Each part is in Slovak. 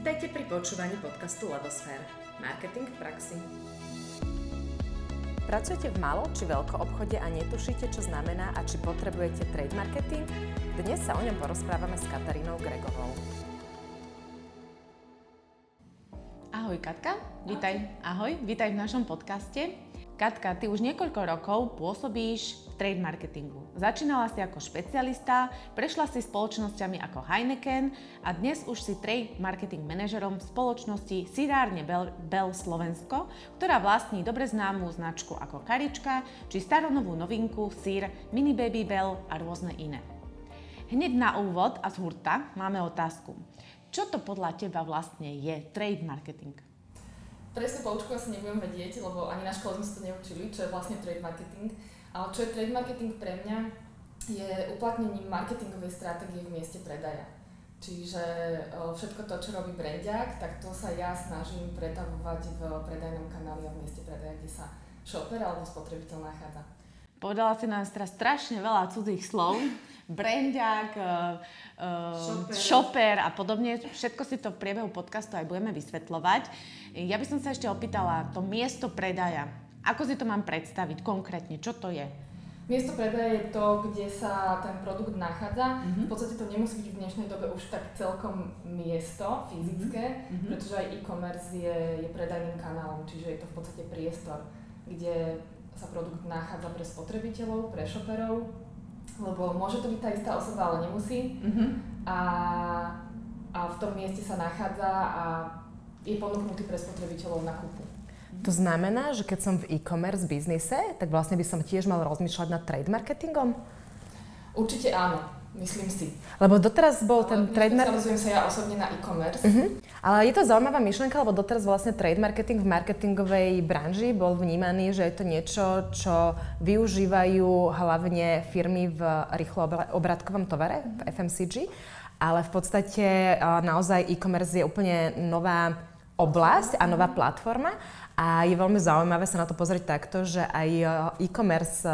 Vítajte pri počúvaní podcastu Labosfér. Marketing v praxi. Pracujete v malo či veľko obchode a netušíte, čo znamená a či potrebujete trade marketing? Dnes sa o ňom porozprávame s Katarínou Gregovou. Ahoj Katka, vítaj, ahoj, vítaj v našom podcaste. Katka, ty už niekoľko rokov pôsobíš trade marketingu. Začínala si ako špecialista, prešla si spoločnosťami ako Heineken a dnes už si trade marketing manažerom v spoločnosti Sirárne Bell, Bell Slovensko, ktorá vlastní dobre známú značku ako Karička či staronovú novinku Sír, Mini Baby Bell a rôzne iné. Hneď na úvod a z hurta máme otázku. Čo to podľa teba vlastne je trade marketing? presnú poučku asi nebudem vedieť, lebo ani na škole sme sa to neučili, čo je vlastne trade marketing. Ale čo je trade marketing pre mňa, je uplatnením marketingovej stratégie v mieste predaja. Čiže všetko to, čo robí brandiak, tak to sa ja snažím pretavovať v predajnom kanáli a v mieste predaja, kde sa shopper alebo spotrebiteľ nachádza. Povedala si nám teraz strašne veľa cudzích slov. Brandiak, uh, shopper a podobne. Všetko si to v priebehu podcastu aj budeme vysvetľovať. Ja by som sa ešte opýtala, to miesto predaja, ako si to mám predstaviť konkrétne, čo to je? Miesto predaja je to, kde sa ten produkt nachádza. Mm-hmm. V podstate to nemusí byť v dnešnej dobe už tak celkom miesto fyzické, mm-hmm. pretože aj e-commerce je, je predajným kanálom, čiže je to v podstate priestor, kde sa produkt nachádza pre spotrebiteľov, pre shopperov, lebo môže to byť tá istá osoba, ale nemusí. Mm-hmm. A, a v tom mieste sa nachádza a je ponúknutý pre spotrebiteľov na kúpu. To znamená, že keď som v e-commerce biznise, tak vlastne by som tiež mal rozmýšľať nad trade marketingom? Určite áno, myslím si. Lebo doteraz bol ten trade marketing... sa ja osobne na e-commerce. Uh-huh. Ale je to zaujímavá myšlienka, lebo doteraz vlastne trade marketing v marketingovej branži bol vnímaný, že je to niečo, čo využívajú hlavne firmy v rýchlo obratkovom tovare, v FMCG. Ale v podstate naozaj e-commerce je úplne nová oblasť a nová platforma. A je veľmi zaujímavé sa na to pozrieť takto, že aj e-commerce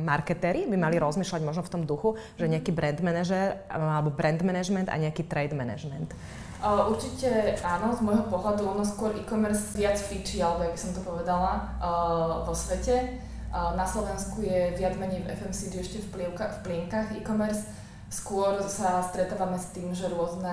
marketéri by mali rozmýšľať možno v tom duchu, že nejaký brand manager alebo brand management a nejaký trade management. Uh, určite áno, z môjho pohľadu ono skôr e-commerce viac fičí, alebo jak by som to povedala, vo svete. Na Slovensku je viac menej v FMCG ešte v plienkach e-commerce. Skôr sa stretávame s tým, že rôzne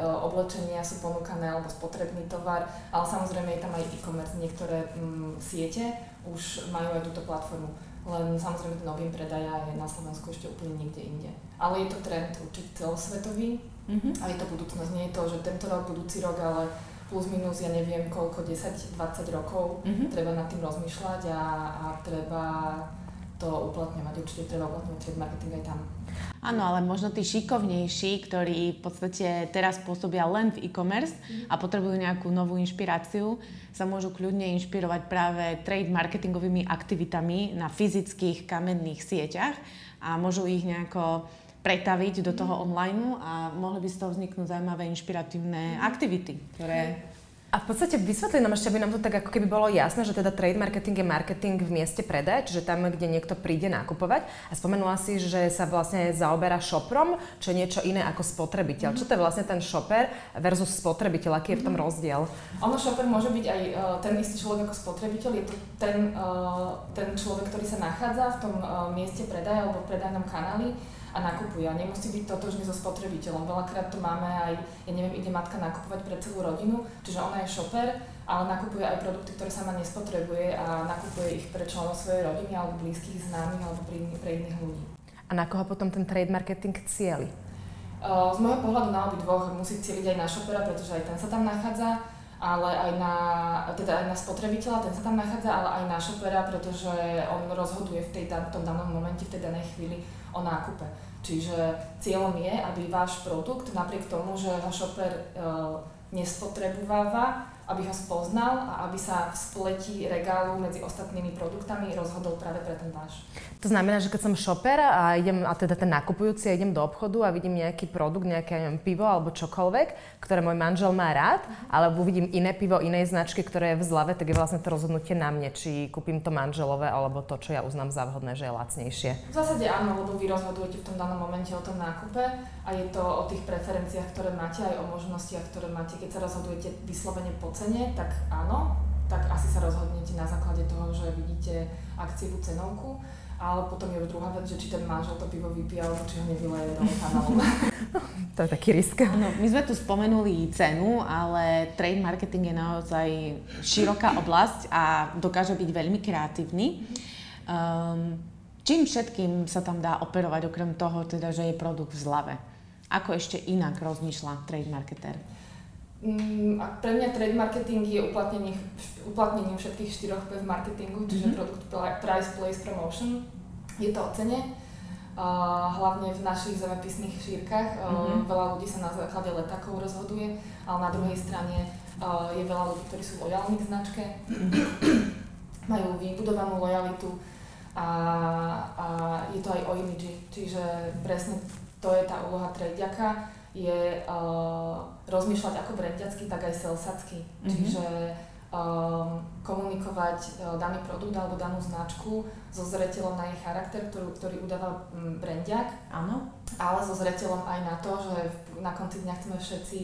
uh, oblečenia sú ponúkané alebo spotrebný tovar, ale samozrejme je tam aj e-commerce. Niektoré um, siete už majú aj túto platformu len samozrejme ten objem predaja je na Slovensku ešte úplne niekde inde. Ale je to trend určite celosvetový mm-hmm. a je to budúcnosť. Nie je to, že tento rok, budúci rok, ale plus minus, ja neviem koľko, 10-20 rokov mm-hmm. treba nad tým rozmýšľať a, a treba to uplatňovať. Určite treba uplatňovať trade marketing aj tam. Áno, ale možno tí šikovnejší, ktorí v podstate teraz pôsobia len v e-commerce mm. a potrebujú nejakú novú inšpiráciu, sa môžu kľudne inšpirovať práve trade marketingovými aktivitami na fyzických kamenných sieťach a môžu ich nejako pretaviť do toho online a mohli by z toho vzniknúť zaujímavé inšpiratívne aktivity, ktoré a v podstate vysvetli nám ešte, aby nám to tak ako keby bolo jasné, že teda trade marketing je marketing v mieste predaja, čiže tam, kde niekto príde nakupovať. A spomenula si, že sa vlastne zaoberá shoprom, čo je niečo iné ako spotrebiteľ. Mm-hmm. Čo to je vlastne ten shopper versus spotrebiteľ? Aký je v tom mhm. rozdiel? Ono shopper môže byť aj uh, ten istý človek ako spotrebiteľ. Je to ten, uh, ten človek, ktorý sa nachádza v tom uh, mieste predaja alebo v predajnom kanáli a nakupuje. A nemusí byť totožný so spotrebiteľom. Veľakrát to máme aj, ja neviem, ide matka nakupovať pre celú rodinu, čiže ona je šoper, ale nakupuje aj produkty, ktoré sama nespotrebuje a nakupuje ich pre členov svojej rodiny alebo blízkych známych alebo pre, pre iných ľudí. A na koho potom ten trade marketing cieli? Z môjho pohľadu na obi dvoch musí cieliť aj na šopera, pretože aj ten sa tam nachádza, ale aj na, teda aj na spotrebiteľa, ten sa tam nachádza, ale aj na šopera, pretože on rozhoduje v, tej, v tom danom momente, v tej danej chvíli o nákupe. Čiže cieľom je, aby váš produkt, napriek tomu, že ho shopper e, nespotrebováva, aby ho spoznal a aby sa v spleti regálu medzi ostatnými produktami rozhodol práve pre ten váš. To znamená, že keď som shopper a idem, a teda ten nakupujúci, a idem do obchodu a vidím nejaký produkt, nejaké neviem, pivo alebo čokoľvek, ktoré môj manžel má rád, alebo vidím iné pivo inej značky, ktoré je v zlave, tak je vlastne to rozhodnutie na mne, či kúpim to manželové alebo to, čo ja uznám za vhodné, že je lacnejšie. V zásade áno, lebo vy rozhodujete v tom danom momente o tom nákupe a je to o tých preferenciách, ktoré máte, aj o možnostiach, ktoré máte. Keď sa rozhodujete vyslovene po cene, tak áno, tak asi sa rozhodnete na základe toho, že vidíte akciovú cenovku ale potom je už druhá vec, že či ten manžel to pivo vypije, alebo či ho nevyleje do kanálom. to je taký risk. No, my sme tu spomenuli cenu, ale trade marketing je naozaj široká oblasť a dokáže byť veľmi kreatívny. Um, čím všetkým sa tam dá operovať, okrem toho, teda, že je produkt v zlave? Ako ešte inak rozmýšľa trade marketer? Mm, a pre mňa trade marketing je uplatnenie, uplatnením všetkých štyroch P v marketingu, čiže mm-hmm. produkt, price, place, promotion. Je to o cene, uh, hlavne v našich zemepisných šírkach. Uh, mm-hmm. Veľa ľudí sa na základe letákov rozhoduje, ale na druhej strane uh, je veľa ľudí, ktorí sú lojálni k značke, mm-hmm. majú vybudovanú lojalitu a, a je to aj o imidži, čiže presne to je tá úloha trediaka je uh, rozmýšľať ako brandiacky, tak aj salesacky. Mm-hmm. Čiže um, komunikovať uh, daný produkt alebo danú značku so zreteľom na jej charakter, ktorú, ktorý udáva um, brandiak. Áno. Ale so zreteľom aj na to, že na konci dňa chceme všetci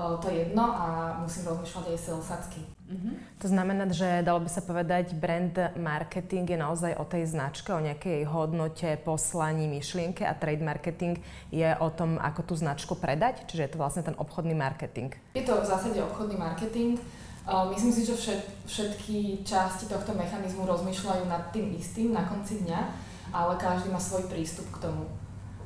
uh, to jedno a musím rozmýšľať aj salesacky. Mm-hmm. To znamená, že dalo by sa povedať, brand marketing je naozaj o tej značke, o nejakej hodnote, poslaní, myšlienke a trade marketing je o tom, ako tú značku predať, čiže je to vlastne ten obchodný marketing. Je to v zásade obchodný marketing. Myslím si, že všetky časti tohto mechanizmu rozmýšľajú nad tým istým na konci dňa, ale každý má svoj prístup k tomu.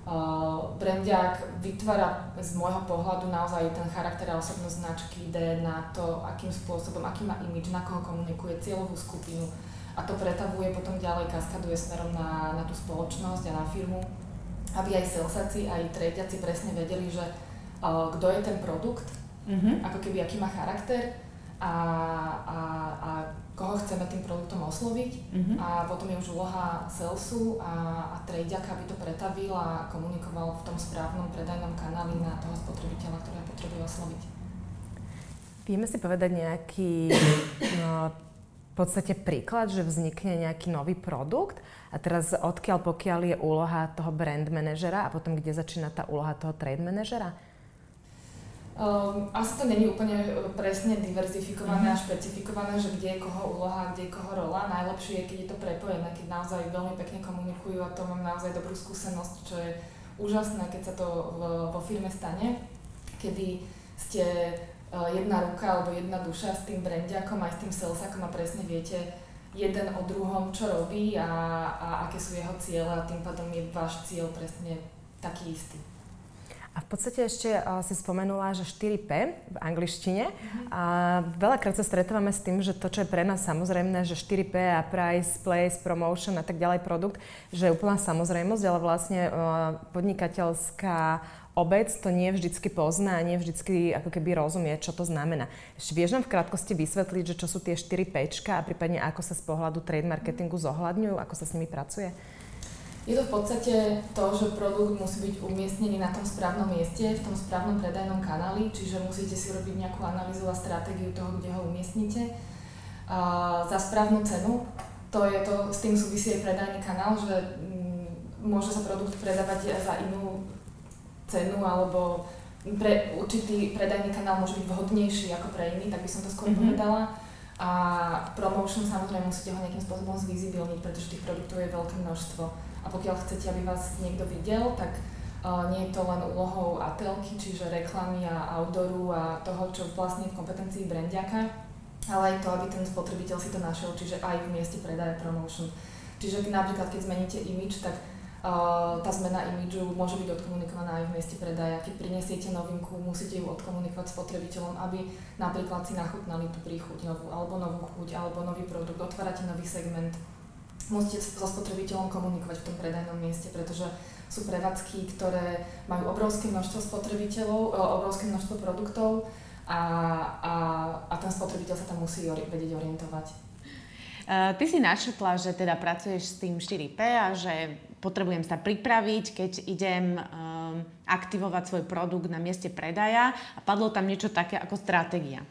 Uh, brandiak vytvára z môjho pohľadu naozaj ten charakter a osobnosť značky, ide na to, akým spôsobom, aký má imič, na koho komunikuje cieľovú skupinu a to pretavuje potom ďalej, kaskaduje smerom na, na tú spoločnosť a na firmu, aby aj salesaci, aj trediaci presne vedeli, že uh, kto je ten produkt, mm-hmm. ako keby aký má charakter a, a, a koho chceme tým produktom osloviť mm-hmm. a potom je už úloha salesu a, a tradeaka, aby to pretavil a komunikoval v tom správnom predajnom kanáli na toho spotrebiteľa, ktorého potrebuje osloviť. Vieme si povedať nejaký no, v podstate príklad, že vznikne nejaký nový produkt a teraz odkiaľ pokiaľ je úloha toho brand manažera a potom kde začína tá úloha toho trade manažera? Um, asi to není úplne e, presne diverzifikované mm-hmm. a špecifikované, že kde je koho úloha, kde je koho rola. Najlepšie je, keď je to prepojené, keď naozaj veľmi pekne komunikujú a to mám naozaj dobrú skúsenosť, čo je úžasné, keď sa to v, vo firme stane, kedy ste uh, jedna ruka alebo jedna duša s tým brandiakom aj s tým salesakom a presne viete jeden o druhom, čo robí a, a aké sú jeho ciele a tým pádom je váš cieľ presne taký istý. A v podstate ešte uh, si spomenula, že 4P v angličtine. Mm-hmm. A veľakrát sa stretávame s tým, že to, čo je pre nás samozrejme, že 4P a price, place, promotion a tak ďalej produkt, že je úplná samozrejmosť, ale vlastne uh, podnikateľská obec to nie vždycky pozná a nie vždycky ako keby rozumie, čo to znamená. Ešte vieš nám v krátkosti vysvetliť, že čo sú tie 4 P a prípadne ako sa z pohľadu trade marketingu zohľadňujú, ako sa s nimi pracuje? Je to v podstate to, že produkt musí byť umiestnený na tom správnom mieste, v tom správnom predajnom kanáli, čiže musíte si urobiť nejakú analýzu a stratégiu toho, kde ho umiestnite. A za správnu cenu, to je to, s tým súvisí aj predajný kanál, že mm, môže sa produkt predávať za inú cenu alebo pre určitý predajný kanál môže byť vhodnejší ako pre iný, tak by som to skôr mm-hmm. povedala. A promotion samozrejme musíte ho nejakým spôsobom zvizibilniť, pretože tých produktov je veľké množstvo a pokiaľ chcete, aby vás niekto videl, tak uh, nie je to len úlohou atelky, čiže reklamy a outdooru a toho, čo vlastne v kompetencii brandiaka, ale aj to, aby ten spotrebiteľ si to našiel, čiže aj v mieste predaje promotion. Čiže napríklad, keď zmeníte image, tak uh, tá zmena imidžu môže byť odkomunikovaná aj v mieste predaja. Keď prinesiete novinku, musíte ju odkomunikovať spotrebiteľom, aby napríklad si nachutnali tú príchuť novú, alebo novú chuť, alebo nový produkt, otvárate nový segment, musíte so spotrebiteľom komunikovať v tom predajnom mieste, pretože sú prevádzky, ktoré majú obrovské množstvo spotrebiteľov, e, obrovské množstvo produktov a, a, a ten spotrebiteľ sa tam musí ori- vedieť orientovať. Uh, ty si načrtla, že teda pracuješ s tým 4P a že potrebujem sa pripraviť, keď idem um, aktivovať svoj produkt na mieste predaja a padlo tam niečo také ako stratégia.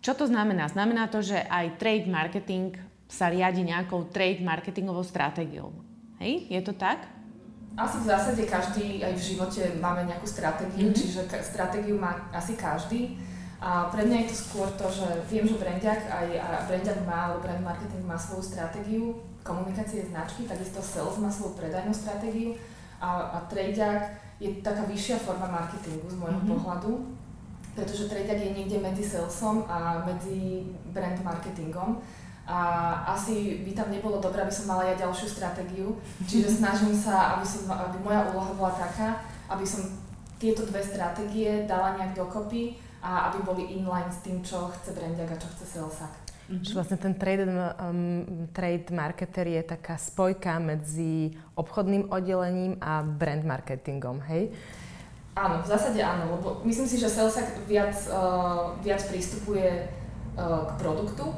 Čo to znamená? Znamená to, že aj trade marketing sa riadi nejakou trade marketingovou stratégiou. Hej, je to tak? Asi v zásade každý aj v živote máme nejakú stratégiu, mm-hmm. čiže stratégiu má asi každý. A pre mňa je to skôr to, že viem, že Brandiak aj a Brandiak má, alebo brand marketing má svoju stratégiu komunikácie značky, takisto sales má svoju predajnú stratégiu a, a Tradeak je taká vyššia forma marketingu z môjho mm-hmm. pohľadu, pretože Tradeak je niekde medzi salesom a medzi brand marketingom a asi by tam nebolo dobré, aby som mala ja ďalšiu stratégiu. Čiže snažím sa, aby, som, aby moja úloha bola taká, aby som tieto dve stratégie dala nejak dokopy a aby boli inline s tým, čo chce Brandiak a čo chce Salesak. Mm-hmm. Čiže vlastne ten trade, um, trade marketer je taká spojka medzi obchodným oddelením a brand marketingom, hej? Áno, v zásade áno, lebo myslím si, že Salesak viac, uh, viac pristupuje uh, k produktu,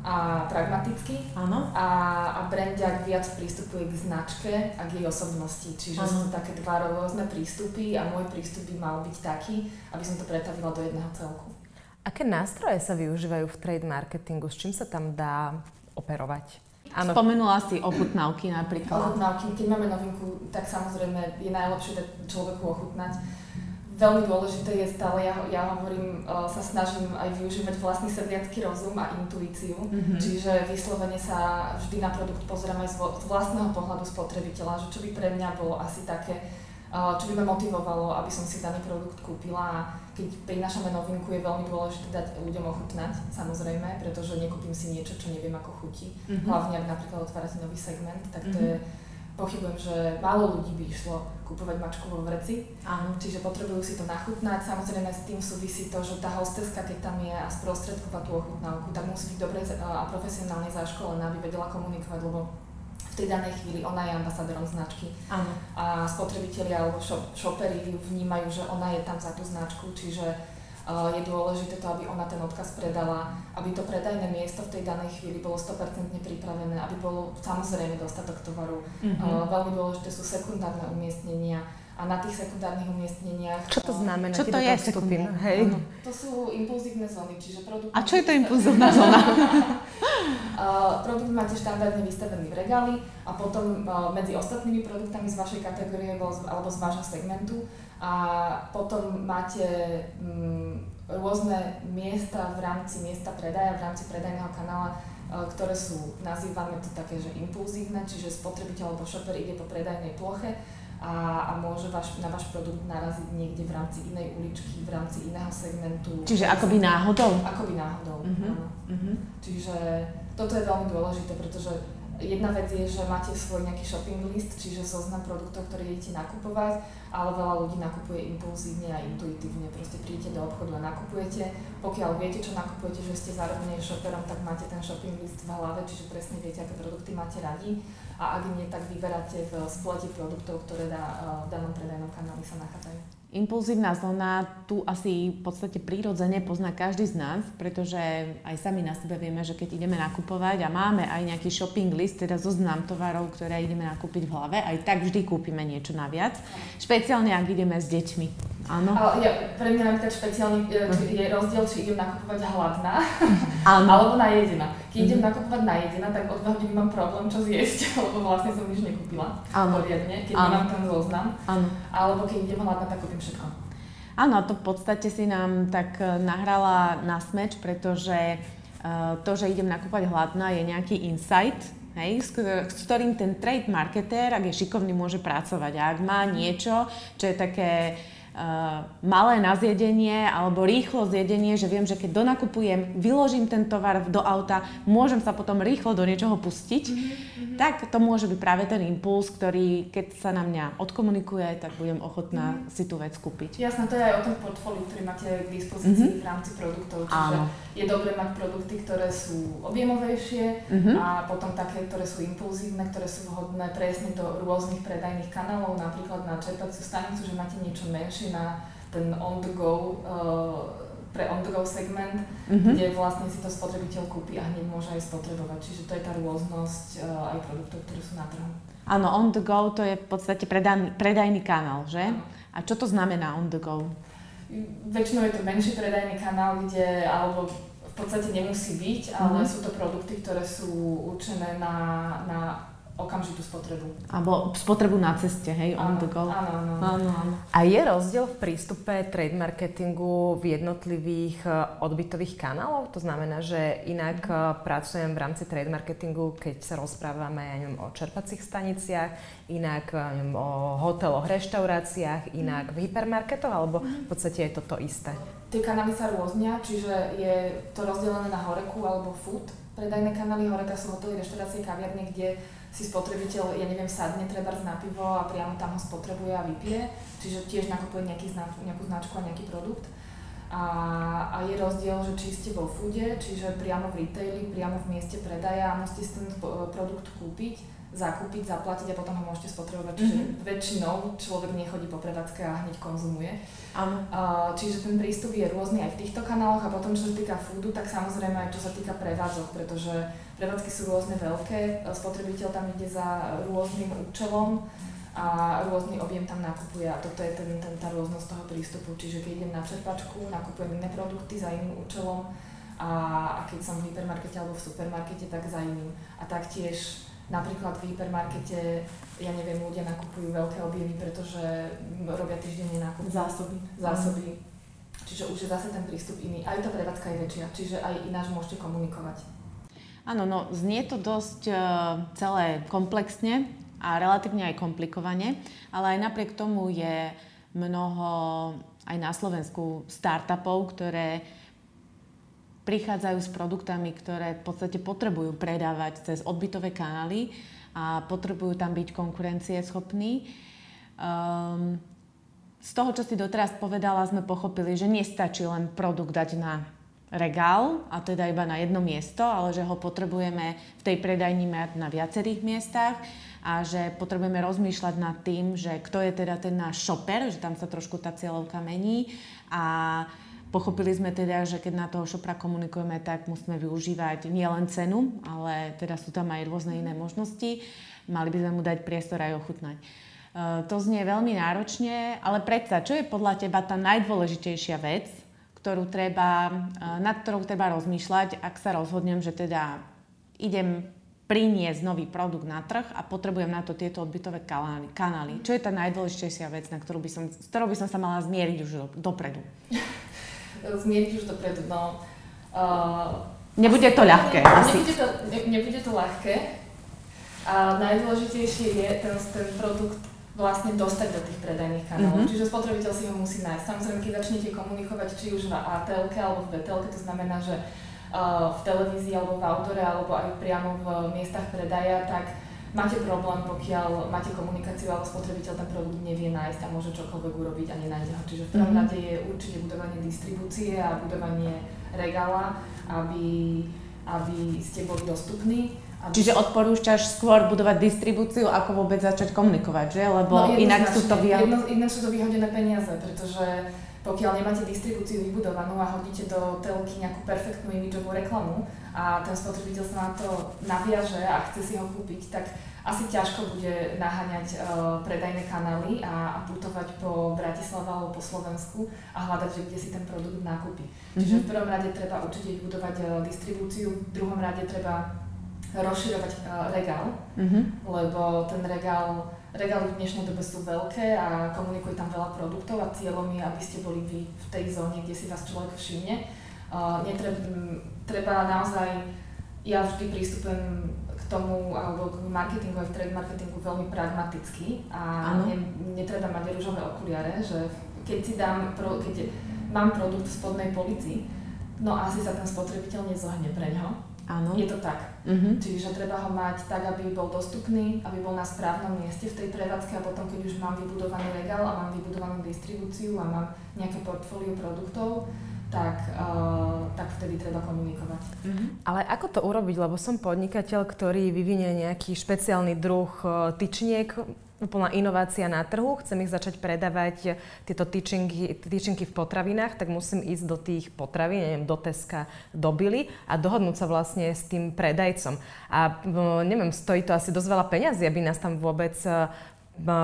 a pragmaticky. Áno. A, a brandiak viac prístupuje k značke a k jej osobnosti. Čiže sú to také dva rôzne prístupy a môj prístup by mal byť taký, aby som to pretavila do jedného celku. Aké nástroje sa využívajú v trade marketingu? S čím sa tam dá operovať? Áno. Spomenula si ochutnávky napríklad. Ochutnávky, keď máme novinku, tak samozrejme je najlepšie dať človeku ochutnať veľmi dôležité je stále, ja, ja hovorím, uh, sa snažím aj využívať vlastný sedliacký rozum a intuíciu, mm-hmm. čiže vyslovene sa vždy na produkt pozriem aj z, vlastného pohľadu spotrebiteľa, že čo by pre mňa bolo asi také, uh, čo by ma motivovalo, aby som si daný produkt kúpila a keď prinášame novinku, je veľmi dôležité dať ľuďom ochutnať, samozrejme, pretože nekúpim si niečo, čo neviem ako chutí. Mm-hmm. Hlavne ak napríklad otvárate nový segment, tak to mm-hmm. je pochybujem, že málo ľudí by išlo kupovať mačku vo vreci. Áno. Čiže potrebujú si to nachutnať. Samozrejme s tým súvisí to, že tá hosteska, keď tam je a sprostredková tú ochutnávku, tak musí byť dobre a profesionálne zaškolená, aby vedela komunikovať, lebo v tej danej chvíli ona je ambasadorom značky. Áno. A spotrebitelia alebo šopery ju vnímajú, že ona je tam za tú značku, čiže je dôležité to, aby ona ten odkaz predala, aby to predajné miesto v tej danej chvíli bolo 100% pripravené, aby bolo samozrejme dostatok tovaru. Mm-hmm. Veľmi dôležité sú sekundárne umiestnenia a na tých sekundárnych umiestneniach... Čo to znamená? Čo to je skupina? Hej. To sú impulzívne zóny, čiže produkt... A čo je to impulzívna zóna? produkt máte štandardne vystavený v regáli a potom medzi ostatnými produktami z vašej kategórie alebo z vášho segmentu a potom máte mm, rôzne miesta v rámci miesta predaja, v rámci predajného kanála, e, ktoré sú, nazývame to také, že impulzívne, čiže spotrebiteľ alebo shopper ide po predajnej ploche a, a môže vaš, na váš produkt naraziť niekde v rámci inej uličky, v rámci iného segmentu. Čiže akoby náhodou? Akoby náhodou, uh-huh. áno. Uh-huh. Čiže toto je veľmi dôležité, pretože jedna vec je, že máte svoj nejaký shopping list, čiže zoznam produktov, ktoré idete nakupovať, ale veľa ľudí nakupuje impulzívne a intuitívne. Proste prídete do obchodu a nakupujete. Pokiaľ viete, čo nakupujete, že ste zároveň shopperom, tak máte ten shopping list v hlave, čiže presne viete, aké produkty máte radi. A ak nie, tak vyberáte v spleti produktov, ktoré na, v danom predajnom kanáli sa nachádzajú. Impulzívna zóna tu asi v podstate prírodzene pozná každý z nás, pretože aj sami na sebe vieme, že keď ideme nakupovať a máme aj nejaký shopping list, teda zoznam tovarov, ktoré ideme nakúpiť v hlave, aj tak vždy kúpime niečo naviac. Špeciálne, ak ideme s deťmi. Áno. Ale ja, pre mňa napríklad špeciálny e, je rozdiel, či idem nakupovať hladná alebo najedená. Keď idem mhm. nakupovať najedená, tak od hodín mám problém čo zjesť, lebo vlastne som nič nekúpila poriadne, keď nemám ten zoznam. Áno. Alebo keď idem hladná, tak kúpim všetko. Áno, to v podstate si nám tak e, nahrala na smeč, pretože uh, to, že idem nakúpať hladná, je nejaký insight, hej, s, ktorým ten trade marketer, ak je šikovný, môže pracovať. A ak má niečo, čo je také malé na zjedenie alebo rýchlo zjedenie, že viem, že keď donakupujem, vyložím ten tovar do auta, môžem sa potom rýchlo do niečoho pustiť, mm-hmm. tak to môže byť práve ten impuls, ktorý keď sa na mňa odkomunikuje, tak budem ochotná mm-hmm. si tú vec kúpiť. Jasné, to je aj o tom portfóliu, ktorý máte k dispozícii mm-hmm. v rámci produktov, čiže Áno. je dobré mať produkty, ktoré sú objemovejšie mm-hmm. a potom také, ktoré sú impulzívne, ktoré sú vhodné presne do rôznych predajných kanálov, napríklad na čerpaciu stanicu, že máte niečo menšie na ten on-the-go uh, pre on-the-go segment, mm-hmm. kde vlastne si to spotrebiteľ kúpi a hneď môže aj spotrebovať. Čiže to je tá rôznosť uh, aj produktov, ktoré sú na trhu. Áno, on the go to je v podstate predajný, predajný kanál, že? A čo to znamená on the go? Väčšinou je to menší predajný kanál, kde, alebo v podstate nemusí byť, ale mm-hmm. sú to produkty, ktoré sú určené na, na okamžitú spotrebu. Alebo spotrebu na ceste, hej, on the go. Áno, áno. áno, áno. A je rozdiel v prístupe trade marketingu v jednotlivých e, odbytových kanáloch? To znamená, že inak e, pracujem v rámci trade marketingu, keď sa rozprávame ja neviem, o čerpacích staniciach, inak ja neviem, o hoteloch, reštauráciách, inak v hypermarketoch, alebo v podstate je to to isté? Tie kanály sa rôznia, čiže je to rozdelené na horeku alebo food. Predajné kanály horeka sú hotely, reštaurácie, kaviarne, kde si spotrebiteľ, ja neviem, sadne treba na pivo a priamo tam ho spotrebuje a vypije, čiže tiež nakupuje nejaký znač, nejakú značku a nejaký produkt. A, a je rozdiel, že či ste vo foode, čiže priamo v retaili, priamo v mieste predaja a musíte si ten produkt kúpiť, zakúpiť, zaplatiť a potom ho môžete spotrebovať. Čiže mm-hmm. väčšinou človek nechodí po prevádzke a hneď konzumuje. Áno. Uh, čiže ten prístup je rôzny aj v týchto kanáloch a potom čo sa týka foodu, tak samozrejme aj čo sa týka prevádzok, pretože prevádzky sú rôzne veľké, spotrebiteľ tam ide za rôznym účelom a rôzny objem tam nakupuje a toto je ten, ten, tá rôznosť toho prístupu. Čiže keď idem na čerpačku, nakupujem iné produkty za iným účelom a, a keď som v hypermarkete alebo v supermarkete, tak za iným. A taktiež Napríklad v hypermarkete, ja neviem, ľudia nakupujú veľké objemy, pretože robia týždenne nákup. Zásoby. Zásoby. Čiže už je zase ten prístup iný. Aj tá prevádzka je väčšia, čiže aj ináč môžete komunikovať. Áno, no znie to dosť uh, celé komplexne a relatívne aj komplikovane, ale aj napriek tomu je mnoho aj na Slovensku startupov, ktoré prichádzajú s produktami, ktoré v podstate potrebujú predávať cez odbytové kanály a potrebujú tam byť konkurencieschopní. Um, z toho, čo si doteraz povedala, sme pochopili, že nestačí len produkt dať na regál, a teda iba na jedno miesto, ale že ho potrebujeme v tej predajni mať na viacerých miestach a že potrebujeme rozmýšľať nad tým, že kto je teda ten náš shopper, že tam sa trošku tá cieľovka mení a Pochopili sme teda, že keď na toho šopra komunikujeme, tak musíme využívať nielen cenu, ale teda sú tam aj rôzne iné možnosti. Mali by sme mu dať priestor aj ochutnať. E, to znie veľmi náročne, ale predsa, čo je podľa teba tá najdôležitejšia vec, ktorú treba, e, nad ktorou treba rozmýšľať, ak sa rozhodnem, že teda idem priniesť nový produkt na trh a potrebujem na to tieto odbytové kanály. kanály. Čo je tá najdôležitejšia vec, na ktorú by som, s ktorou by som sa mala zmieriť už do, dopredu? Zmieriť už dopredu. No, uh, nebude to ľahké. Asi. Nebude to, ne, nebude to ľahké. A najdôležitejšie je ten, ten produkt vlastne dostať do tých predajných kanálov. Mm-hmm. Čiže spotrebiteľ si ho musí nájsť. Samozrejme, keď začnete komunikovať či už v ATL alebo v BTL, to znamená, že uh, v televízii alebo v autore alebo aj priamo v miestach predaja, tak máte problém, pokiaľ máte komunikáciu, ale spotrebiteľ ten produkt nevie nájsť a môže čokoľvek urobiť a nenájde ho. Čiže v prvom mm-hmm. rade je určite budovanie distribúcie a budovanie regála, aby, aby ste boli dostupní. Aby... Čiže odporúčaš skôr budovať distribúciu, ako vôbec začať komunikovať, že? Lebo no, inak sú to vyhodené... Jedno, sú to vyhodené peniaze, pretože pokiaľ nemáte distribúciu vybudovanú a hodíte do telky nejakú perfektnú imidžovú reklamu a ten spotrebiteľ sa na to naviaže a chce si ho kúpiť, tak asi ťažko bude naháňať uh, predajné kanály a, a putovať po Bratislave alebo po Slovensku a hľadať, že kde si ten produkt nakúpi. Mm-hmm. Čiže v prvom rade treba určite budovať uh, distribúciu, v druhom rade treba rozširovať uh, regál, mm-hmm. lebo ten regál Regály v dnešnej dobe sú veľké a komunikujú tam veľa produktov a cieľom je, aby ste boli vy v tej zóne, kde si vás človek všimne. Uh, netreba, treba naozaj, ja vždy prístupujem k tomu, alebo k marketingu aj v trade marketingu veľmi pragmaticky a ne, netreba mať rúžové okuliare, že keď si dám, pro, keď mám produkt v spodnej polici, no asi sa ten spotrebiteľ nezohne pre ňo, Áno. Je to tak. Uh-huh. Čiže treba ho mať tak, aby bol dostupný, aby bol na správnom mieste v tej prevádzke a potom, keď už mám vybudovaný regál a mám vybudovanú distribúciu a mám nejaké portfólio produktov, tak, uh, tak vtedy treba komunikovať. Uh-huh. Ale ako to urobiť? Lebo som podnikateľ, ktorý vyvinie nejaký špeciálny druh uh, tyčniek úplná inovácia na trhu, chcem ich začať predávať tieto tyčinky, tyčinky v potravinách, tak musím ísť do tých potravín, neviem, do Teska, do Billy a dohodnúť sa vlastne s tým predajcom. A neviem, stojí to asi dosť veľa peňazí, aby nás tam vôbec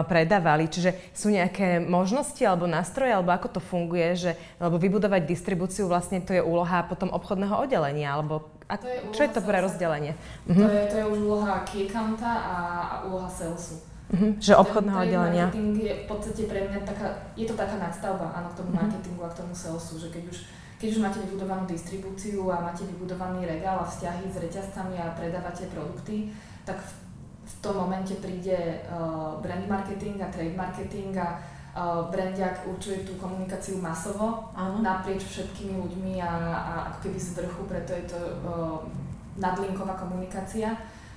predávali. Čiže sú nejaké možnosti alebo nástroje, alebo ako to funguje, že, alebo vybudovať distribúciu vlastne to je úloha potom obchodného oddelenia, alebo a to je čo je to pre rozdelenie? To, mhm. je, to je už úloha key a, a úloha salesu. Uh-huh, že obchodného oddelenia. Marketing je v podstate pre mňa taká, je to taká nadstavba áno, k tomu uh-huh. marketingu a k tomu salesu, že keď už, keď už máte vybudovanú distribúciu a máte vybudovaný regál a vzťahy s reťazcami a predávate produkty, tak v v tom momente príde uh, brand marketing a trade marketing a uh, brandiak určuje tú komunikáciu masovo Áno. naprieč všetkými ľuďmi a, a ako keby z vrchu, preto je to uh, nadlinková komunikácia.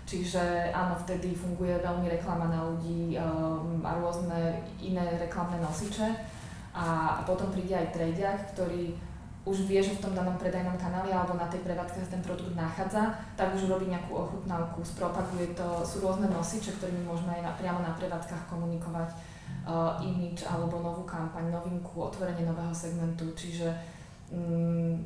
Čiže áno, vtedy funguje veľmi reklama na ľudí um, a rôzne iné reklamné nosiče. A, a potom príde aj tradeak, ktorý už vie, že v tom danom predajnom kanáli alebo na tej prevádzke ten produkt nachádza, tak už robí nejakú ochutnávku, spropaguje to, sú rôzne nosiče, ktorými môžeme aj na, priamo na prevádzkach komunikovať uh, image alebo novú kampaň, novinku, otvorenie nového segmentu, čiže, um,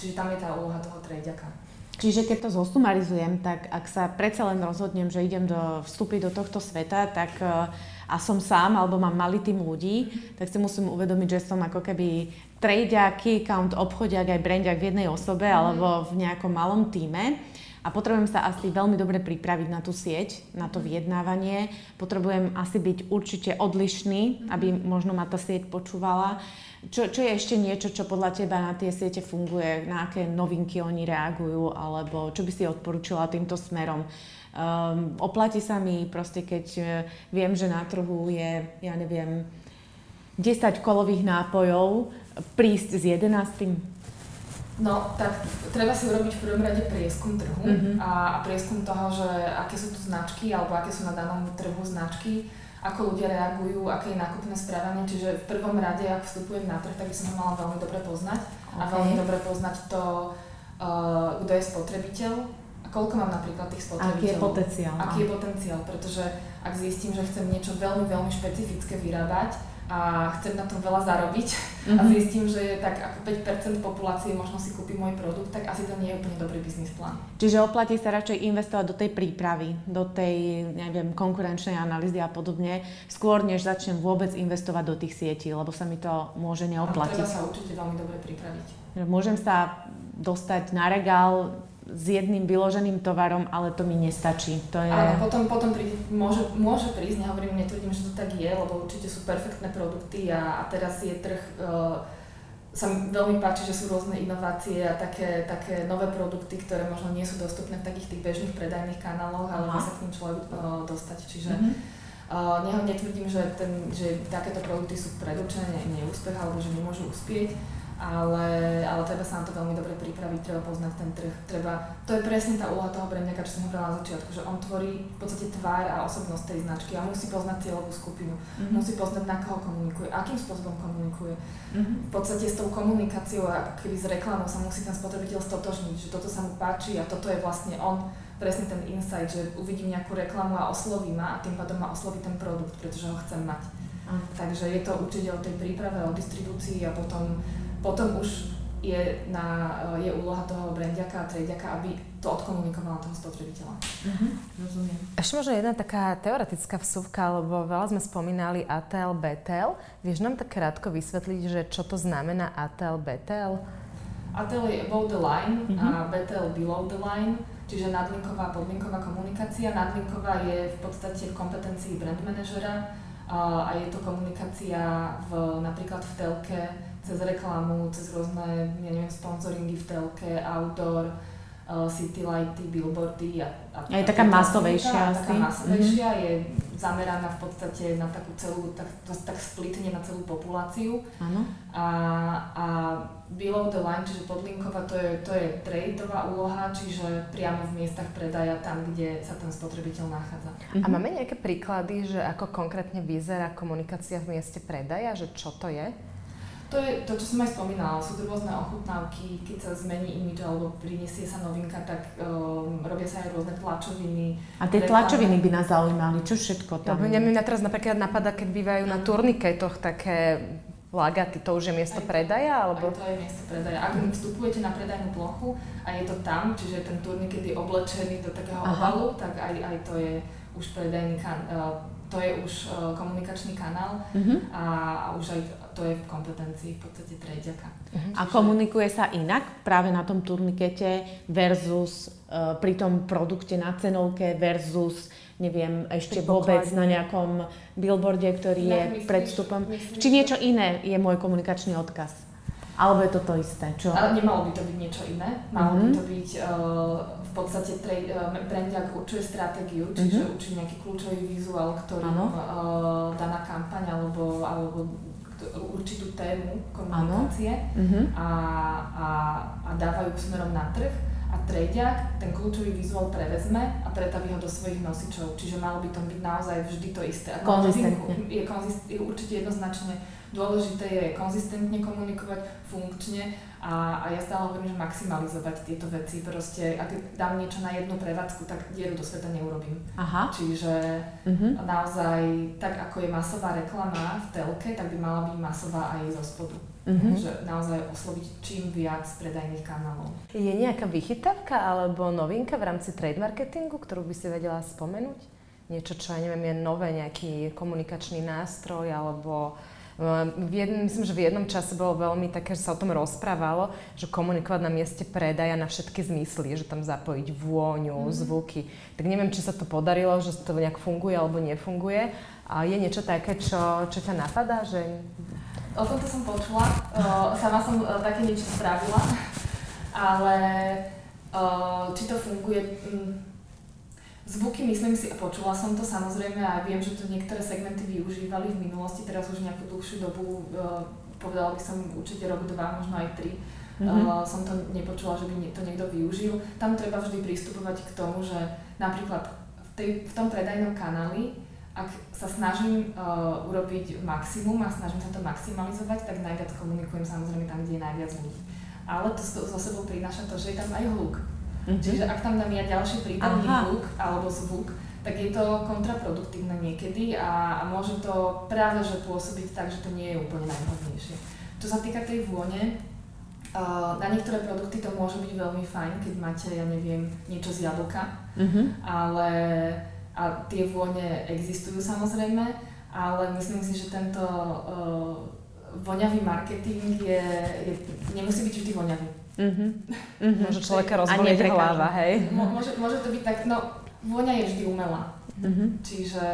čiže tam je tá úloha toho trejďaka. Čiže keď to zosumarizujem, tak ak sa predsa len rozhodnem, že idem do, vstúpiť do tohto sveta, tak uh, a som sám alebo mám malý tým ľudí, tak si musím uvedomiť, že som ako keby tradeák, key account, obchodiak aj brandiak v jednej osobe mm. alebo v nejakom malom týme a potrebujem sa asi veľmi dobre pripraviť na tú sieť, na to vyjednávanie. Potrebujem asi byť určite odlišný, aby možno ma tá sieť počúvala. Čo, čo je ešte niečo, čo podľa teba na tie siete funguje, na aké novinky oni reagujú, alebo čo by si odporúčila týmto smerom? Um, oplatí sa mi proste, keď uh, viem, že na trhu je, ja neviem, 10 kolových nápojov, prísť s 11. No, tak treba si urobiť v prvom rade prieskum trhu mm-hmm. a, a prieskum toho, že aké sú tu značky alebo aké sú na danom trhu značky, ako ľudia reagujú, aké je nákupné správanie. Čiže v prvom rade, ak vstupujem na trh, tak by som ho mala veľmi dobre poznať okay. a veľmi dobre poznať to, uh, kto je spotrebiteľ, koľko mám napríklad tých spotrebiteľov. Aký je potenciál. Aký je potenciál, pretože ak zistím, že chcem niečo veľmi, veľmi špecifické vyrábať a chcem na tom veľa zarobiť mm-hmm. a mhm. zistím, že tak ako 5% populácie možno si kúpi môj produkt, tak asi to nie je úplne dobrý biznis plán. Čiže oplatí sa radšej investovať do tej prípravy, do tej, neviem, konkurenčnej analýzy a podobne, skôr než začnem vôbec investovať do tých sietí, lebo sa mi to môže neoplatiť. A treba sa určite veľmi dobre pripraviť. Môžem sa dostať na regál s jedným vyloženým tovarom, ale to mi nestačí. To je... Áno, potom, potom príde, môže, môže prísť, nehovorím, netvrdím, že to tak je, lebo určite sú perfektné produkty a, a teraz je trh, uh, sa mi veľmi páči, že sú rôzne inovácie a také, také nové produkty, ktoré možno nie sú dostupné v takých tých bežných predajných kanáloch, ale vie sa k ním človek uh, dostať. Čiže mm-hmm. Uh, netvrdím, že, ten, že takéto produkty sú predurčené neúspech alebo že nemôžu uspieť, ale, ale treba sa na to veľmi dobre pripraviť, treba poznať ten trh, treba, to je presne tá úloha toho brandiaka, čo som hovorila na začiatku, že on tvorí v podstate tvár a osobnosť tej značky a musí poznať cieľovú skupinu, mm-hmm. musí poznať na koho komunikuje, akým spôsobom komunikuje. Mm-hmm. V podstate s tou komunikáciou a keby s reklamou sa musí ten spotrebiteľ stotožniť, že toto sa mu páči a toto je vlastne on, presne ten insight, že uvidím nejakú reklamu a osloví ma a tým pádom ma osloví ten produkt, pretože ho chcem mať. Mm. Takže je to určite o tej príprave, o distribúcii a potom potom už je, na, je úloha toho brandiaka a trediaka, aby to odkomunikovala toho spotrebiteľa. Uh-huh, rozumiem. Ešte možno jedna taká teoretická vsuvka, lebo veľa sme spomínali ATL, BTL. Vieš nám tak krátko vysvetliť, že čo to znamená ATL, BTL? ATL je above the line uh-huh. a mhm. BTL below the line, čiže nadlinková a podlinková komunikácia. Nadlinková je v podstate v kompetencii brand manažera a je to komunikácia v, napríklad v telke, cez reklamu, cez rôzne, ja neviem, sponsoringy v telke, outdoor, uh, city lighty, billboardy a, a je taká masovejšia asi. Taká masovejšia, mm-hmm. je zameraná v podstate na takú celú, tak, tak splitne na celú populáciu. Áno. A, a below the line, čiže podlinková, to je, to je tradeová úloha, čiže priamo v miestach predaja, tam, kde sa ten spotrebiteľ nachádza. Mm-hmm. A máme nejaké príklady, že ako konkrétne vyzerá komunikácia v mieste predaja, že čo to je? To je to, čo som aj spomínala, sú to rôzne ochutnávky, keď sa zmení imidž alebo prinesie sa novinka, tak um, robia sa aj rôzne tlačoviny. A tie reklamy. tlačoviny by nás zaujímali, čo všetko tam? No, mňa teraz napríklad napadá, keď bývajú na turniketoch také lagaty, to už je miesto aj predaja? Alebo? Aj to je miesto predaja. Ak vstupujete na predajnú plochu a je to tam, čiže ten turniket je oblečený do takého Aha. ovalu, tak aj, aj to je už predajný kan- uh, to je už uh, komunikačný kanál uh-huh. a, a už aj to je v kompetencii v podstate trejďaka. Uh-huh. A komunikuje sa inak práve na tom turnikete versus uh, pri tom produkte na cenovke versus neviem, ešte vôbec na nejakom billboarde, ktorý je myslíš, pred vstupom. Či niečo iné je môj komunikačný odkaz? Alebo je to to isté? Čo? Ale nemalo by to byť niečo iné. Malo uh-huh. by to byť uh, v podstate trade, uh, brandiak určuje stratégiu, čiže uh-huh. určí nejaký kľúčový vizuál, ktorý uh, daná kampaň alebo, alebo určitú tému komunikácie uh-huh. a, a, a dávajú smerom na trh a trediak ten kľúčový vizuál prevezme a pretaví ho do svojich nosičov. Čiže malo by to byť naozaj vždy to isté. Konzistentne. Je, konzist, je určite jednoznačne dôležité je konzistentne komunikovať, funkčne a, a ja stále hovorím, že maximalizovať tieto veci. Proste, ak dám niečo na jednu prevádzku, tak dieru do sveta neurobím. Aha. Čiže uh-huh. naozaj, tak ako je masová reklama v telke, tak by mala byť masová aj zo spodu. Uh-huh. Že naozaj osloviť čím viac predajných kanálov. Je nejaká vychytávka alebo novinka v rámci trade marketingu, ktorú by si vedela spomenúť? Niečo, čo ja neviem, je nové, nejaký komunikačný nástroj alebo v jednom, myslím, že v jednom čase bolo veľmi také, že sa o tom rozprávalo, že komunikovať na mieste predaja na všetky zmysly, že tam zapojiť vôňu, mm. zvuky. Tak neviem, či sa to podarilo, že to nejak funguje alebo nefunguje. A je niečo také, čo, čo ťa napadá? Že... O tomto som počula. O, sama som o, také niečo spravila. Ale o, či to funguje... M- Zvuky myslím si, a počula som to samozrejme a viem, že to niektoré segmenty využívali v minulosti, teraz už nejakú dlhšiu dobu, uh, povedala by som určite rok, dva, možno aj tri. Mm-hmm. Som to nepočula, že by to niekto využil. Tam treba vždy pristupovať k tomu, že napríklad v, tej, v tom predajnom kanáli, ak sa snažím uh, urobiť maximum a snažím sa to maximalizovať, tak najviac komunikujem samozrejme tam, kde je najviac ľudí. Ale to so sebou prináša to, že je tam aj hluk. Mm-hmm. Čiže ak tam dám ja ďalší prípadný hluk alebo zvuk, tak je to kontraproduktívne niekedy a, a môže to práve že pôsobiť tak, že to nie je úplne najvhodnejšie. Čo sa týka tej vône, uh, na niektoré produkty to môže byť veľmi fajn, keď máte, ja neviem, niečo z jablka, mm-hmm. ale a tie vône existujú samozrejme, ale myslím si, že tento uh, voňavý marketing je, je, nemusí byť vždy voňavý. Mm-hmm. Mm-hmm. Môže človeka rozboliť hlava, hej? Môže, môže to byť tak, no vôňa je vždy umelá. Mm-hmm. Čiže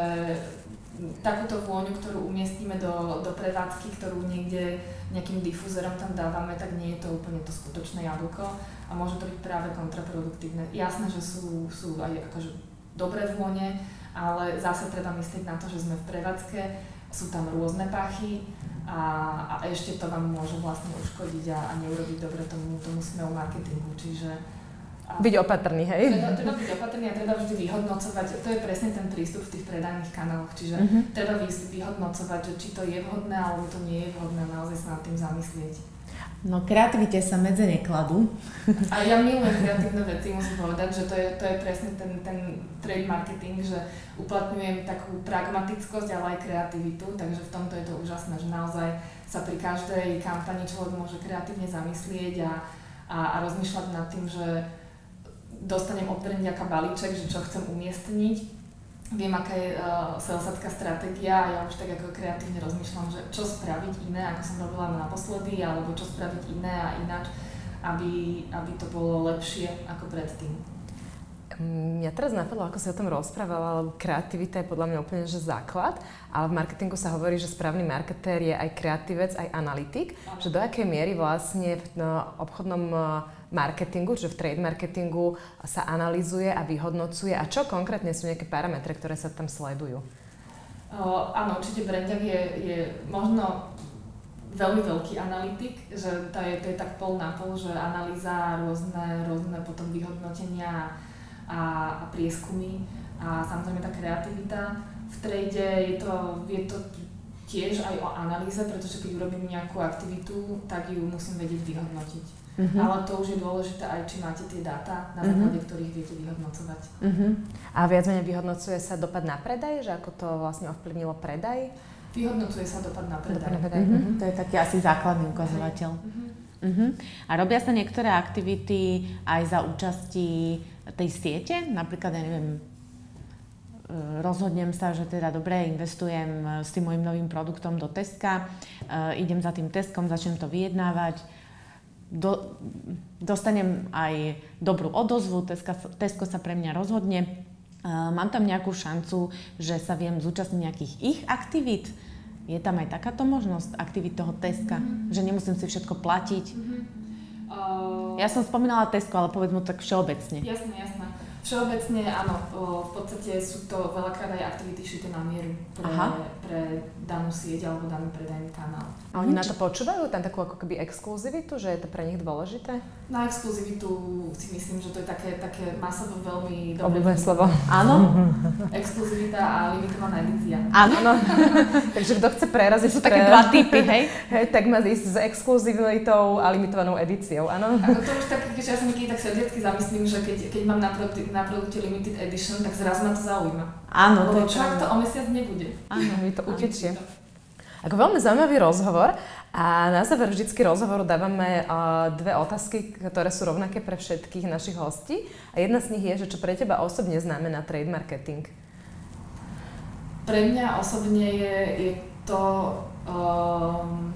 takúto vôňu, ktorú umiestnime do, do prevádzky, ktorú niekde nejakým difúzerom tam dávame, tak nie je to úplne to skutočné jablko a môže to byť práve kontraproduktívne. Jasné, že sú, sú aj akože dobré vône, ale zase treba myslieť na to, že sme v prevádzke, sú tam rôzne pachy, a, a ešte to vám môže vlastne uškodiť a, a neurobiť dobre tomu, tomu smelu marketingu. Čiže a byť opatrný, hej? Treba, treba byť opatrný a treba vždy vyhodnocovať, to je presne ten prístup v tých predajných kanáloch, čiže uh-huh. treba vyhodnocovať, že či to je vhodné alebo to nie je vhodné, naozaj sa nad tým zamyslieť. No kreativite sa medze nekladú. A ja milujem kreatívne veci, musím povedať, že to je, to je presne ten, ten trade marketing, že uplatňujem takú pragmatickosť, ale aj kreativitu, takže v tomto je to úžasné, že naozaj sa pri každej kampani človek môže kreatívne zamyslieť a, a, a rozmýšľať nad tým, že dostanem od nejaká balíček, že čo chcem umiestniť viem, aká je uh, salesatská stratégia a ja už tak ako kreatívne rozmýšľam, že čo spraviť iné, ako som robila naposledy, alebo čo spraviť iné a ináč, aby, aby to bolo lepšie ako predtým. Mňa teraz napadlo, ako si o tom rozprávala, lebo kreativita je podľa mňa úplne že základ, ale v marketingu sa hovorí, že správny marketér je aj kreatívec, aj analytik, že do akej miery vlastne v no, obchodnom uh, marketingu, čiže v trade marketingu sa analizuje a vyhodnocuje a čo konkrétne sú nejaké parametre, ktoré sa tam sledujú? Uh, áno, určite Brenďak je, je možno veľmi veľký analytik, že to je, to je tak pol na pol, že analýza, rôzne, rôzne potom vyhodnotenia a, a prieskumy a samozrejme tá kreativita. V trade je to, je to tiež aj o analýze, pretože keď urobím nejakú aktivitu, tak ju musím vedieť vyhodnotiť. Uh-huh. Ale to už je dôležité aj, či máte tie dáta, na mhm. základe uh-huh. ktorých viete vyhodnocovať. Uh-huh. A viac menej vyhodnocuje sa dopad na predaj, že ako to vlastne ovplyvnilo predaj? Vyhodnocuje sa dopad na predaj. Dopad na predaj. Uh-huh. To je taký asi základný ukazovateľ. Uh-huh. Uh-huh. A robia sa niektoré aktivity aj za účasti tej siete? Napríklad, ja neviem, e, rozhodnem sa, že teda dobre, investujem e, s tým môjim novým produktom do Teska, uh, idem za tým Teskom, začnem to vyjednávať, do, dostanem aj dobrú odozvu, Teska, Tesko sa pre mňa rozhodne, mám tam nejakú šancu, že sa viem zúčastniť nejakých ich aktivít, je tam aj takáto možnosť aktivít toho Teska, mm-hmm. že nemusím si všetko platiť? Mm-hmm. Uh... Ja som spomínala Tesko, ale povedz mu tak všeobecne. Jasné, jasné. Všeobecne áno, v podstate sú to veľakrát aj aktivity šité na mieru pre, pre danú sieť alebo daný predajný kanál. A oni na to počúvajú? Tam takú ako keby exkluzivitu, že je to pre nich dôležité? Na exkluzivitu si myslím, že to je také, také masovo veľmi dobré. Obľúbené slovo. Áno. Exkluzivita a limitovaná edícia. Áno. No. Takže kto chce preraziť... Sú také dva typy, hej? hej? Tak má ísť s exkluzivitou a limitovanou edíciou, áno? Ako to už tak, že ja sa niekedy tak srdiacky zamyslím, že keď, keď mám naproti, na produkte limited edition, tak zrazu ma to zaujíma. Áno, to je čo to o mesiac nebude? Áno, mi to utečie. Ako veľmi zaujímavý rozhovor a na záver vždycky rozhovoru dávame dve otázky, ktoré sú rovnaké pre všetkých našich hostí. A jedna z nich je, že čo pre teba osobne znamená trade marketing? Pre mňa osobne je, je to um,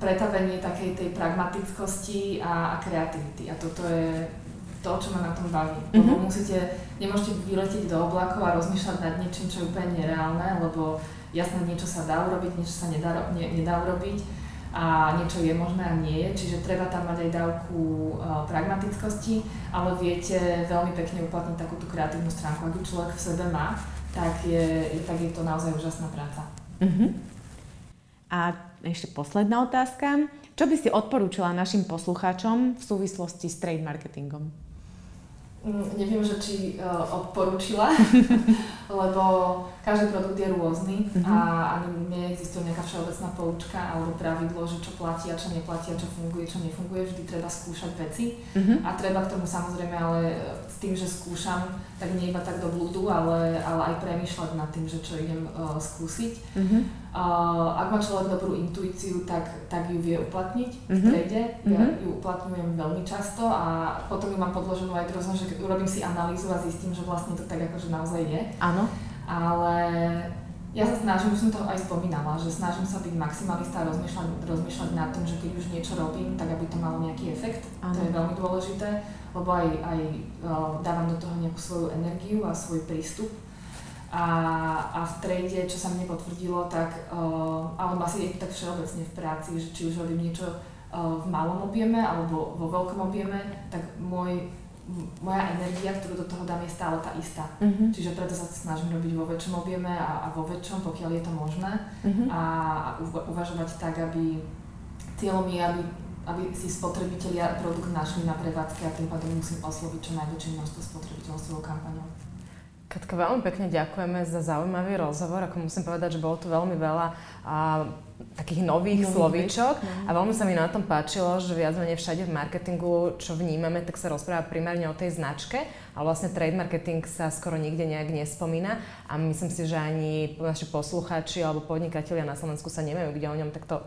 pretavenie takej tej pragmatickosti a, a kreativity. A toto je to, čo ma na tom baví. Mm-hmm. Lebo musíte, nemôžete vyletieť do oblakov a rozmýšľať nad niečím, čo je úplne nereálne, lebo jasné, niečo sa dá urobiť, niečo sa nedá, ne, nedá urobiť a niečo je možné a nie je, čiže treba tam mať aj dávku uh, pragmatickosti, ale viete veľmi pekne uplatniť takú tú kreatívnu stránku. Ak ju človek v sebe má, tak je, tak je to naozaj úžasná práca. Uh-huh. A ešte posledná otázka. Čo by si odporúčila našim poslucháčom v súvislosti s trade marketingom? Mm, neviem, že či uh, odporúčila, lebo každý produkt je rôzny mm-hmm. a ani neexistuje nejaká všeobecná poučka alebo pravidlo, že čo platí a čo neplatí a čo funguje, čo nefunguje. Vždy treba skúšať veci mm-hmm. a treba k tomu samozrejme ale s tým, že skúšam, tak nie iba tak do blúdu, ale, ale aj premýšľať nad tým, že čo idem uh, skúsiť. Mm-hmm Uh, ak má človek dobrú intuíciu, tak, tak ju vie uplatniť v mhm. trade. Mm-hmm. Ja ju uplatňujem veľmi často a potom ju mám podloženú aj rôzne, že urobím si analýzu a zistím, že vlastne to tak akože naozaj je. Áno. Ale ja sa snažím, už som to aj spomínala, že snažím sa byť maximalista a rozmýšľať, rozmýšľať nad tým, že keď už niečo robím, tak aby to malo nejaký efekt. Ano. To je veľmi dôležité, lebo aj, aj uh, dávam do toho nejakú svoju energiu a svoj prístup a, a v trade, čo sa mne potvrdilo, tak, uh, alebo asi je to tak všeobecne v práci, že či už robím niečo uh, v malom objeme alebo vo veľkom objeme, tak môj, moja energia, ktorú do toho dám, je stále tá istá. Uh-huh. Čiže preto sa snažím robiť vo väčšom objeme a, a vo väčšom, pokiaľ je to možné. Uh-huh. A, uvažovať tak, aby cieľom je, aby, aby si spotrebitelia produkt našli na prevádzke a tým pádom musím osloviť čo najväčšie množstvo spotrebiteľov svojou kampaňou. Katka, veľmi pekne ďakujeme za zaujímavý rozhovor. Ako musím povedať, že bolo tu veľmi veľa a, takých nových Nový slovíčok no. a veľmi sa mi na tom páčilo, že viac menej všade v marketingu, čo vnímame, tak sa rozpráva primárne o tej značke, ale vlastne trade marketing sa skoro nikde nejak nespomína a myslím si, že ani naši poslucháči alebo podnikatelia na Slovensku sa nemajú kde o ňom takto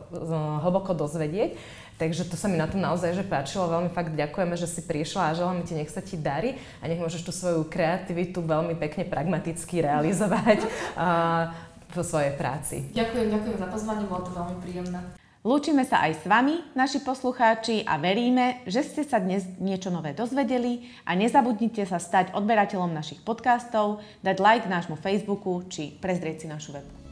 hlboko dozvedieť. Takže to sa mi na tom naozaj že páčilo. Veľmi fakt ďakujeme, že si prišla a želáme ti, nech sa ti darí a nech môžeš tú svoju kreativitu veľmi pekne pragmaticky realizovať vo svojej práci. Ďakujem, ďakujem za pozvanie, bolo to veľmi príjemné. Lúčime sa aj s vami, naši poslucháči, a veríme, že ste sa dnes niečo nové dozvedeli a nezabudnite sa stať odberateľom našich podcastov, dať like nášmu Facebooku či prezrieť si našu webu.